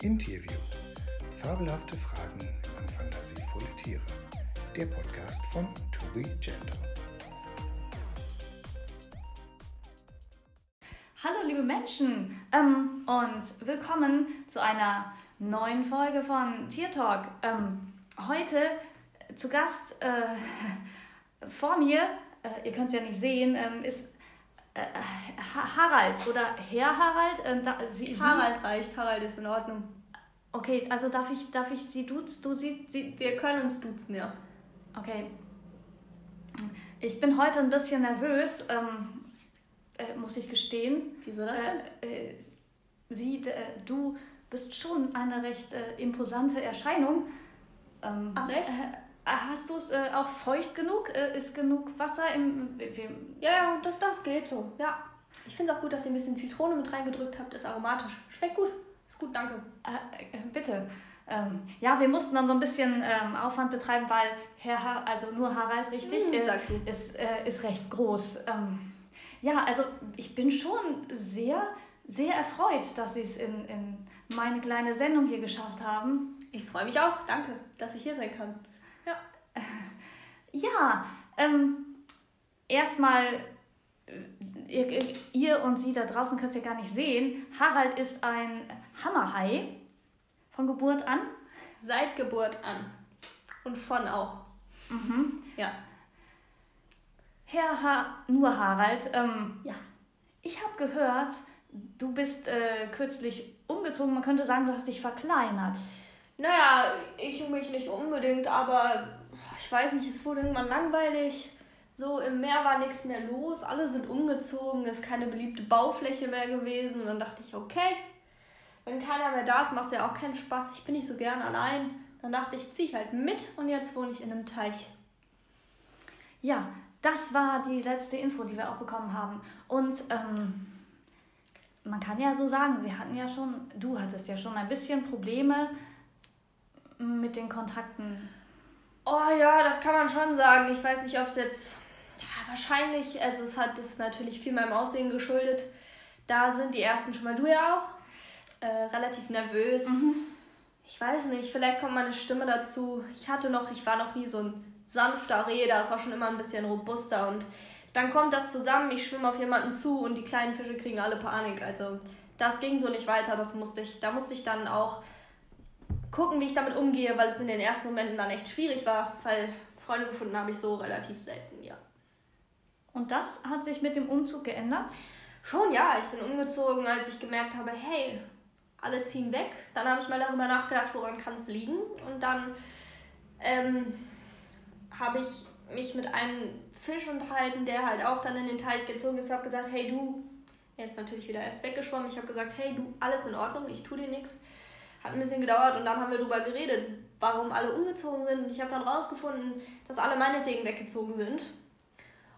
Im Tierview. Fabelhafte Fragen an fantasievolle Tiere. Der Podcast von To Be Gentle. Hallo liebe Menschen ähm, und willkommen zu einer neuen Folge von Tier Talk. Ähm, heute zu Gast äh, vor mir, äh, ihr könnt es ja nicht sehen, ähm, ist Harald oder Herr Harald. Ähm, da, sie, Harald reicht, Harald ist in Ordnung. Okay, also darf ich, darf ich sie duzen? Du, sie, sie, Wir können uns duzen, ja. Okay. Ich bin heute ein bisschen nervös, ähm, äh, muss ich gestehen. Wieso das denn? Äh, äh sie, äh, du bist schon eine recht äh, imposante Erscheinung. Ähm, Ach, echt? Hast du es äh, auch feucht genug? Äh, ist genug Wasser im. Ja, ja, das, das geht so. Ja. Ich finde es auch gut, dass ihr ein bisschen Zitrone mit reingedrückt habt. Ist aromatisch. Schmeckt gut. Ist gut, danke. Äh, äh bitte. Ähm, ja, wir mussten dann so ein bisschen ähm, Aufwand betreiben, weil Herr, ha also nur Harald, richtig, mm, äh, ist, äh, ist recht groß. Ähm, ja, also ich bin schon sehr, sehr erfreut, dass Sie es in, in meine kleine Sendung hier geschafft haben. Ich freue mich auch. Danke, dass ich hier sein kann. Ja, ja ähm, erstmal, äh, ihr, ihr, und Sie da draußen könnt es ja gar nicht sehen. Harald ist ein Hammerhai von Geburt an. Seit Geburt an. Und von auch. Mhm. Ja. Herr ha nur Harald, ähm, ja. ich habe gehört, du bist äh, kürzlich umgezogen. Man könnte sagen, du hast dich verkleinert. Naja, ich mich nicht unbedingt, aber ich weiß nicht, es wurde irgendwann langweilig. So, im Meer war nichts mehr los, alle sind umgezogen, ist keine beliebte Baufläche mehr gewesen. Und dann dachte ich, okay, wenn keiner mehr da ist, macht es ja auch keinen Spaß. Ich bin nicht so gern allein. Dann dachte ich, ziehe ich halt mit und jetzt wohne ich in einem Teich. Ja, das war die letzte Info, die wir auch bekommen haben. Und ähm, man kann ja so sagen, sie hatten ja schon, du hattest ja schon ein bisschen Probleme mit den Kontakten? Oh ja, das kann man schon sagen. Ich weiß nicht, ob es jetzt. Ja, wahrscheinlich, also es hat es natürlich viel meinem Aussehen geschuldet. Da sind die ersten schon mal, du ja auch, äh, relativ nervös. Mhm. Ich weiß nicht, vielleicht kommt meine Stimme dazu. Ich hatte noch, ich war noch nie so ein sanfter Räder, es war schon immer ein bisschen robuster und dann kommt das zusammen, ich schwimme auf jemanden zu und die kleinen Fische kriegen alle Panik. Also das ging so nicht weiter, das musste ich, da musste ich dann auch gucken, wie ich damit umgehe, weil es in den ersten Momenten dann echt schwierig war, weil Freunde gefunden habe ich so relativ selten, ja. Und das hat sich mit dem Umzug geändert? Schon ja, ich bin umgezogen, als ich gemerkt habe, hey, alle ziehen weg. Dann habe ich mal darüber nachgedacht, woran kann es liegen. Und dann ähm, habe ich mich mit einem Fisch unterhalten, der halt auch dann in den Teich gezogen ist. Ich habe gesagt, hey du, er ist natürlich wieder erst weggeschwommen. Ich habe gesagt, hey du, alles in Ordnung, ich tue dir nichts. Hat ein bisschen gedauert und dann haben wir darüber geredet, warum alle umgezogen sind. Und ich habe dann rausgefunden, dass alle meinetwegen weggezogen sind.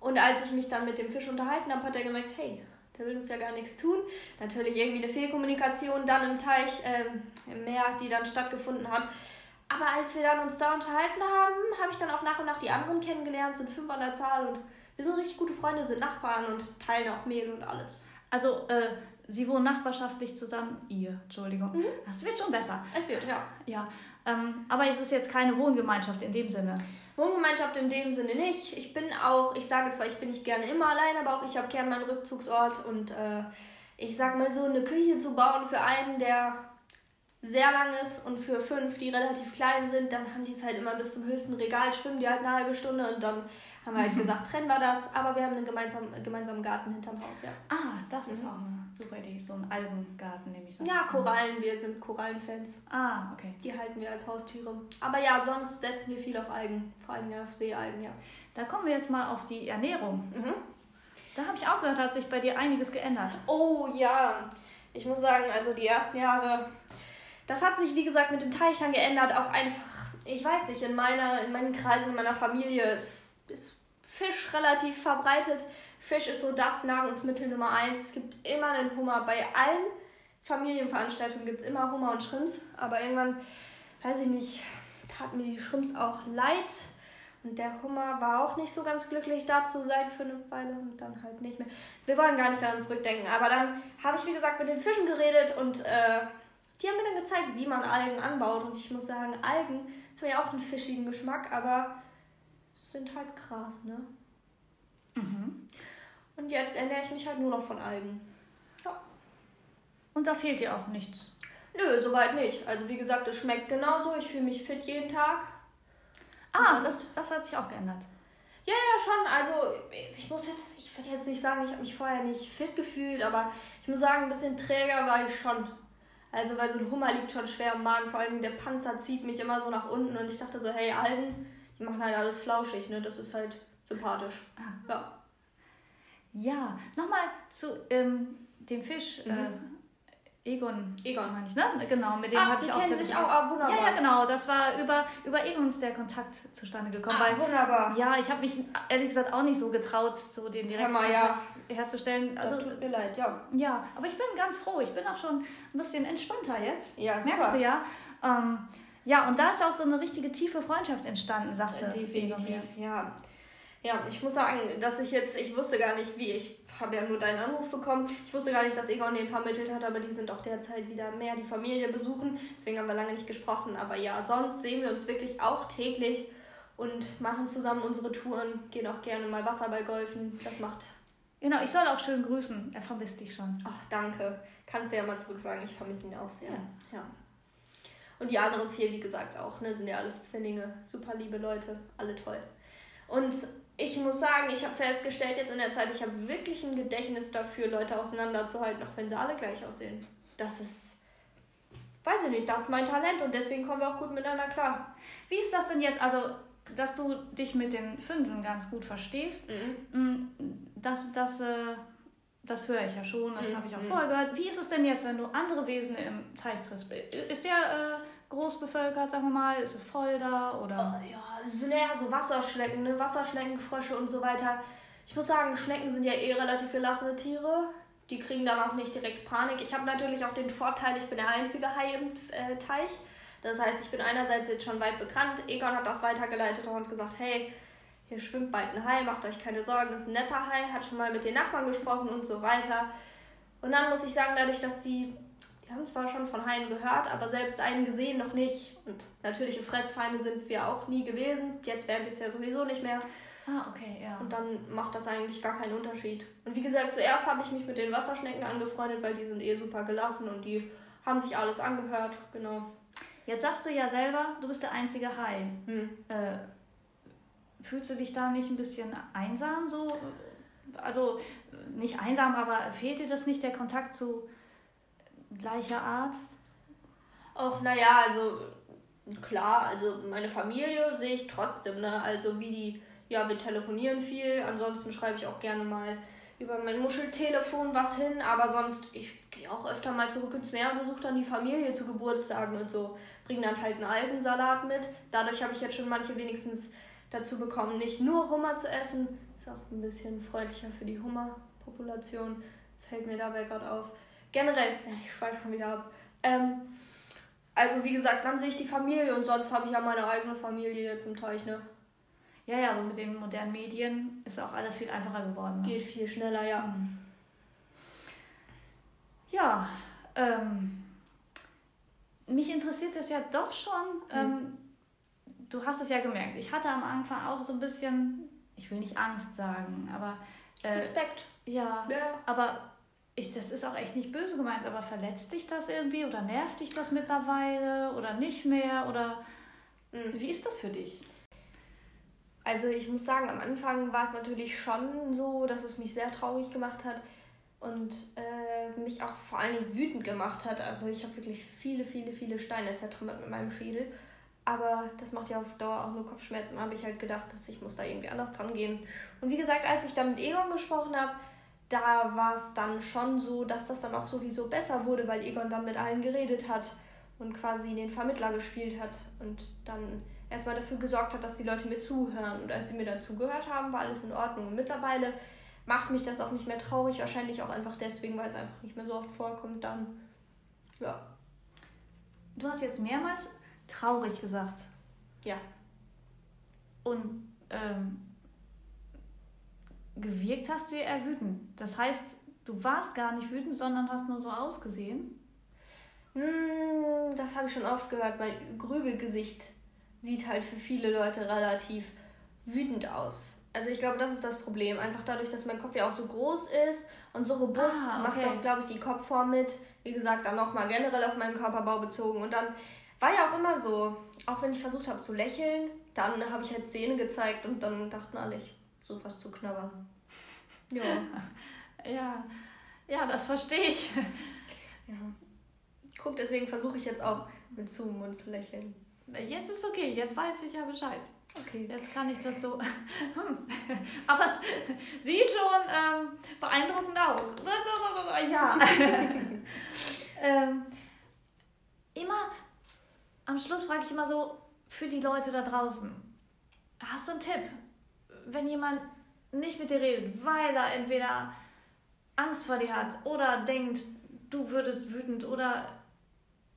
Und als ich mich dann mit dem Fisch unterhalten habe, hat er gemerkt, hey, der will uns ja gar nichts tun. Natürlich irgendwie eine Fehlkommunikation dann im Teich, ähm, im Meer, die dann stattgefunden hat. Aber als wir dann uns da unterhalten haben, habe ich dann auch nach und nach die anderen kennengelernt, sind fünf an der Zahl und wir sind richtig gute Freunde, sind Nachbarn und teilen auch Mehl und alles. Also, äh, Sie wohnen nachbarschaftlich zusammen. Ihr, Entschuldigung. Mhm. Das wird schon besser. Es wird, ja. Ja. Ähm, aber es ist jetzt keine Wohngemeinschaft in dem Sinne. Wohngemeinschaft in dem Sinne nicht. Ich bin auch, ich sage zwar, ich bin nicht gerne immer allein, aber auch ich habe gerne meinen Rückzugsort und äh, ich sag mal so, eine Küche zu bauen für einen, der sehr lang ist und für fünf, die relativ klein sind, dann haben die es halt immer bis zum höchsten Regal, schwimmen die halt eine halbe Stunde und dann haben wir halt mhm. gesagt, trennen wir das, aber wir haben einen gemeinsamen, gemeinsamen Garten hinterm Haus, ja. Ah, das ist mhm. auch eine super Idee, so ein Algengarten nehme ich dann. Ja, Korallen, wir sind Korallenfans. Ah, okay. Die halten wir als Haustiere. Aber ja, sonst setzen wir viel auf Algen, vor allem auf Seealgen, ja. Da kommen wir jetzt mal auf die Ernährung. Mhm. Da habe ich auch gehört, hat sich bei dir einiges geändert. Oh ja, ich muss sagen, also die ersten Jahre das hat sich, wie gesagt, mit dem Teich dann geändert. Auch einfach, ich weiß nicht, in, meiner, in meinen Kreisen, in meiner Familie ist, ist Fisch relativ verbreitet. Fisch ist so das Nahrungsmittel Nummer eins. Es gibt immer einen Hummer. Bei allen Familienveranstaltungen gibt es immer Hummer und Shrimps. Aber irgendwann, weiß ich nicht, taten mir die Shrimps auch leid. Und der Hummer war auch nicht so ganz glücklich da zu sein für eine Weile und dann halt nicht mehr. Wir wollen gar nicht daran zurückdenken. Aber dann habe ich, wie gesagt, mit den Fischen geredet und äh, die haben mir dann gezeigt, wie man Algen anbaut. Und ich muss sagen, Algen haben ja auch einen fischigen Geschmack, aber sind halt Gras, ne? Mhm. Und jetzt ernähre ich mich halt nur noch von Algen. Ja. Und da fehlt dir auch nichts. Nö, soweit nicht. Also wie gesagt, es schmeckt genauso. Ich fühle mich fit jeden Tag. Ah, das, das hat sich auch geändert. Ja, ja, schon. Also ich muss jetzt, ich würde jetzt nicht sagen, ich habe mich vorher nicht fit gefühlt, aber ich muss sagen, ein bisschen träger war ich schon. Also weil so ein Hummer liegt schon schwer im Magen, vor allem der Panzer zieht mich immer so nach unten und ich dachte so, hey, Algen, die machen halt alles flauschig, ne? Das ist halt sympathisch. Ja. Ja, nochmal zu ähm, dem Fisch. Mhm. Äh, Egon. Egon. meine ich, ne? Genau, mit dem Ach, hatte Sie ich auch kennen sich auch, ah, wunderbar. Ja, ja, genau. Das war über, über Egons der Kontakt zustande gekommen. Ah, wunderbar. ja, ich habe mich ehrlich gesagt auch nicht so getraut, so den direkten mal, ja. Herzustellen. Also, Also, tut mir leid, ja. ja, aber ich bin ganz froh. Ich bin auch schon ein bisschen entspannter jetzt. Ja, super. Merkst du ja. Ähm, ja, und da ist auch so eine richtige tiefe Freundschaft entstanden, sagte. Definitiv, ja. Ja, ich muss sagen, dass ich jetzt, ich wusste gar nicht, wie, ich habe ja nur deinen Anruf bekommen. Ich wusste gar nicht, dass Egon den vermittelt hat, aber die sind auch derzeit wieder mehr die Familie besuchen. Deswegen haben wir lange nicht gesprochen. Aber ja, sonst sehen wir uns wirklich auch täglich und machen zusammen unsere Touren, gehen auch gerne mal Wasserball golfen. Das macht, Genau, ich soll auch schön grüßen. Er vermisst dich schon. ach danke, kannst du ja mal zurück sagen, ich vermisse ihn auch sehr. Ja. ja. Und die anderen vier, wie gesagt, auch, ne, sind ja alles Zwillinge, super liebe Leute, alle toll. Und ich muss sagen, ich habe festgestellt jetzt in der Zeit, ich habe wirklich ein Gedächtnis dafür, Leute auseinanderzuhalten, auch wenn sie alle gleich aussehen. Das ist, weiß ich nicht, das ist mein Talent und deswegen kommen wir auch gut miteinander klar. Wie ist das denn jetzt? Also, dass du dich mit den Fünfen ganz gut verstehst, mm, das, das, äh, das höre ich ja schon, das Mhm, habe ich auch mhm. vorher gehört. Wie ist es denn jetzt, wenn du andere Wesen im Teich triffst? Ist der äh, groß bevölkert, sagen wir mal? Ist es voll da? Oder? Oh, ja, es sind eher so Wasserschnecken, ne? Wasserschnecken, Frösche und so weiter. Ich muss sagen, Schnecken sind ja eh relativ gelassene Tiere. Die kriegen dann auch nicht direkt Panik. Ich habe natürlich auch den Vorteil, ich bin der einzige Hai im äh, Teich. Das heißt, ich bin einerseits jetzt schon weit bekannt. Egon hat das weitergeleitet und hat gesagt, hey, hier schwimmt bald ein Hai, macht euch keine Sorgen, das ist ein netter Hai, hat schon mal mit den Nachbarn gesprochen und so weiter. Und dann muss ich sagen, dadurch, dass die, die haben zwar schon von Haien gehört, aber selbst einen gesehen noch nicht. Und natürliche Fressfeinde sind wir auch nie gewesen. Jetzt werden wir es ja sowieso nicht mehr. Ah, okay, ja. Und dann macht das eigentlich gar keinen Unterschied. Und wie gesagt, zuerst habe ich mich mit den Wasserschnecken angefreundet, weil die sind eh super gelassen und die haben sich alles angehört. Genau. Jetzt sagst du ja selber, du bist der einzige Hai. Hm. Äh, fühlst du dich da nicht ein bisschen einsam so? Also nicht einsam, aber fehlt dir das nicht, der Kontakt zu gleicher Art? Auch, naja, also klar, also meine Familie sehe ich trotzdem, ne? Also wie die, ja, wir telefonieren viel, ansonsten schreibe ich auch gerne mal über mein Muscheltelefon was hin, aber sonst, ich gehe auch öfter mal zurück ins Meer und besuche dann die Familie zu Geburtstagen und so. Bringe dann halt einen Algensalat mit. Dadurch habe ich jetzt schon manche wenigstens dazu bekommen, nicht nur Hummer zu essen. Ist auch ein bisschen freundlicher für die Hummerpopulation. Fällt mir dabei gerade auf. Generell, ich schweife schon wieder ab. Ähm, also wie gesagt, dann sehe ich die Familie und sonst habe ich ja meine eigene Familie jetzt im Teich, ne? Ja, ja, so mit den modernen Medien ist auch alles viel einfacher geworden. Ne? Geht viel schneller, ja. Mhm. Ja, ähm, mich interessiert das ja doch schon. Ähm, du hast es ja gemerkt. Ich hatte am Anfang auch so ein bisschen, ich will nicht Angst sagen, aber äh, Respekt. ja, Ja. aber ich, das ist auch echt nicht böse gemeint, aber verletzt dich das irgendwie oder nervt dich das mittlerweile oder nicht mehr oder Mhm. wie ist das für dich? Also ich muss sagen, am Anfang war es natürlich schon so, dass es mich sehr traurig gemacht hat und äh, mich auch vor allen Dingen wütend gemacht hat. Also ich habe wirklich viele, viele, viele Steine zertrümmert mit meinem Schädel. Aber das macht ja auf Dauer auch nur Kopfschmerzen. habe ich halt gedacht, dass ich muss da irgendwie anders dran gehen. Und wie gesagt, als ich dann mit Egon gesprochen habe, da war es dann schon so, dass das dann auch sowieso besser wurde, weil Egon dann mit allen geredet hat und quasi den Vermittler gespielt hat und dann erstmal dafür gesorgt hat, dass die Leute mir zuhören. Und als sie mir dann zugehört haben, war alles in Ordnung. Und mittlerweile macht mich das auch nicht mehr traurig, wahrscheinlich auch einfach deswegen, weil es einfach nicht mehr so oft vorkommt dann. Ja. Du hast jetzt mehrmals traurig gesagt. Ja. Und ähm, gewirkt hast du eher wütend. Das heißt, du warst gar nicht wütend, sondern hast nur so ausgesehen. Hm, das habe ich schon oft gehört, mein Grübelgesicht sieht halt für viele Leute relativ wütend aus. Also ich glaube, das ist das Problem. Einfach dadurch, dass mein Kopf ja auch so groß ist und so robust, Ah, macht okay. auch, glaube ich, die Kopfform mit. Wie gesagt, dann nochmal generell auf meinen Körperbau bezogen. Und dann war ja auch immer so, auch wenn ich versucht habe zu lächeln, dann habe ich halt Zähne gezeigt und dann dachten alle, ich suche was zu knabbern. Ja. Ja, ja, das verstehe ich. ja. Guck, deswegen versuche ich jetzt auch mit und zu lächeln. Jetzt ist okay, jetzt weiß ich ja Bescheid. Okay. Jetzt kann ich das so. Aber es sieht schon ähm, beeindruckend aus. Ja. ähm, am Schluss frage ich immer so für die Leute da draußen: Hast du einen Tipp, wenn jemand nicht mit dir redet, weil er entweder Angst vor dir hat oder denkt, du würdest wütend oder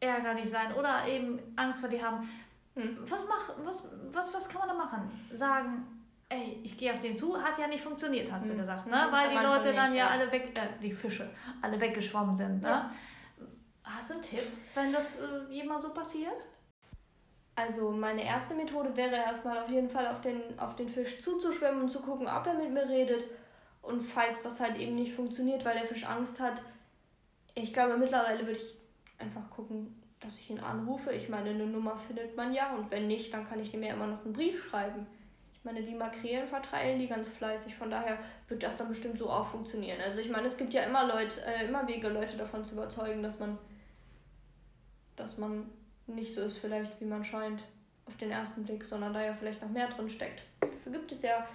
ärgerlich sein oder eben Angst vor dir haben? Hm. Was, mach, was, was, was kann man da machen? Sagen, ey, ich gehe auf den zu, hat ja nicht funktioniert, hast du Hm. gesagt, ne? Hm, Weil die Leute dann ja, ja. alle weg, äh, die Fische, alle weggeschwommen sind, ne? Ja. Hast du einen Tipp, wenn das äh, jemand so passiert? Also meine erste Methode wäre erstmal auf jeden Fall auf den, auf den Fisch zuzuschwimmen und zu gucken, ob er mit mir redet. Und falls das halt eben nicht funktioniert, weil der Fisch Angst hat, ich glaube mittlerweile würde ich einfach gucken, dass ich ihn anrufe. Ich meine, eine Nummer findet man ja und wenn nicht, dann kann ich ihm ja immer noch einen Brief schreiben. Ich meine, die Makrelen verteilen die ganz fleißig, von daher wird das dann bestimmt so auch funktionieren. Also ich meine, es gibt ja immer Leute, äh, immer Wege, Leute davon zu überzeugen, dass man, dass man nicht so ist vielleicht, wie man scheint auf den ersten Blick, sondern da ja vielleicht noch mehr drin steckt. Dafür gibt es ja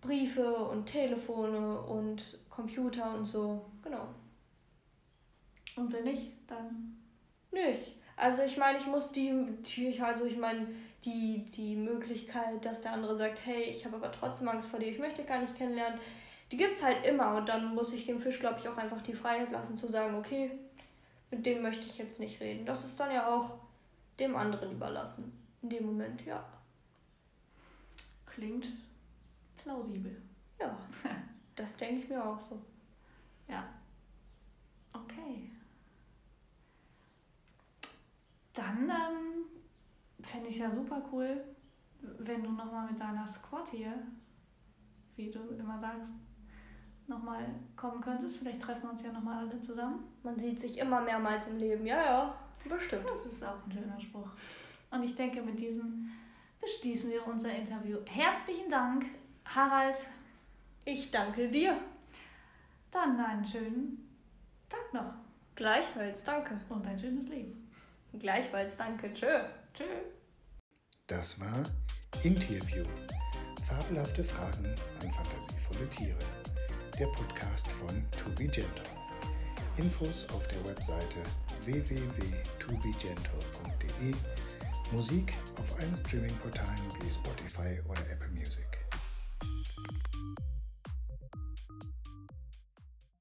Briefe und Telefone und Computer und so. Genau. Und wenn nicht, dann. Nicht. Also ich meine, ich muss die, die also ich meine, die, die Möglichkeit, dass der andere sagt, hey, ich habe aber trotzdem Angst vor dir, ich möchte gar nicht kennenlernen, die gibt's halt immer und dann muss ich dem Fisch, glaube ich, auch einfach die Freiheit lassen zu sagen, okay, mit dem möchte ich jetzt nicht reden. Das ist dann ja auch dem anderen überlassen. In dem Moment, ja. Klingt plausibel. Ja, das denke ich mir auch so. Ja. Okay. Dann ähm, fände ich ja super cool, wenn du nochmal mit deiner Squad hier, wie du immer sagst, nochmal kommen könntest. Vielleicht treffen wir uns ja nochmal alle zusammen. Man sieht sich immer mehrmals im Leben, ja, ja, bestimmt. Das ist auch ein schöner Spruch. Und ich denke, mit diesem beschließen wir unser Interview. Herzlichen Dank, Harald. Ich danke dir. Dann einen schönen Tag noch Gleichfalls, danke. und ein schönes Leben. Gleichfalls, danke. Tschö. Tschö. Das war Interview. Fabelhafte Fragen an fantasievolle Tiere. Der Podcast von To Be Gentle. Infos auf der Webseite www.tobegentle.de. Musik auf allen Streaming-Portalen wie Spotify oder Apple Music.